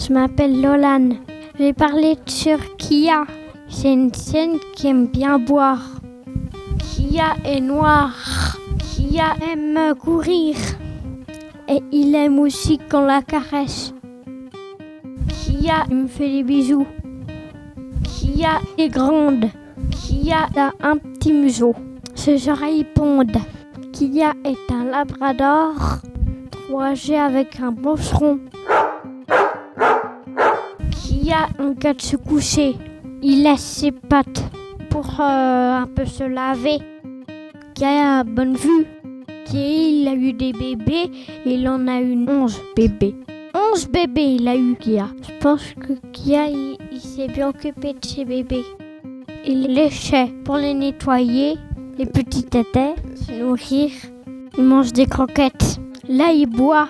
Je m'appelle Lolan. Je vais parler sur Kia. C'est une chienne qui aime bien boire. Kia est noir. Kia aime courir. Et il aime aussi qu'on la caresse. Kia me fait des bisous. Kia est grande. Kia a un petit museau. Ses oreilles pondent. Kia est un labrador 3G avec un bosseron. Kia regarde se coucher. Il laisse ses pattes pour euh, un peu se laver. Kia a bonne vue. Kia, il a eu des bébés. Il en a eu 11 bébés. 11 bébés il a eu Kia. Je pense que Kia, il, il s'est bien occupé de ses bébés. Il les pour les nettoyer, les petits tétés, se nourrir. Il mange des croquettes. Là, il boit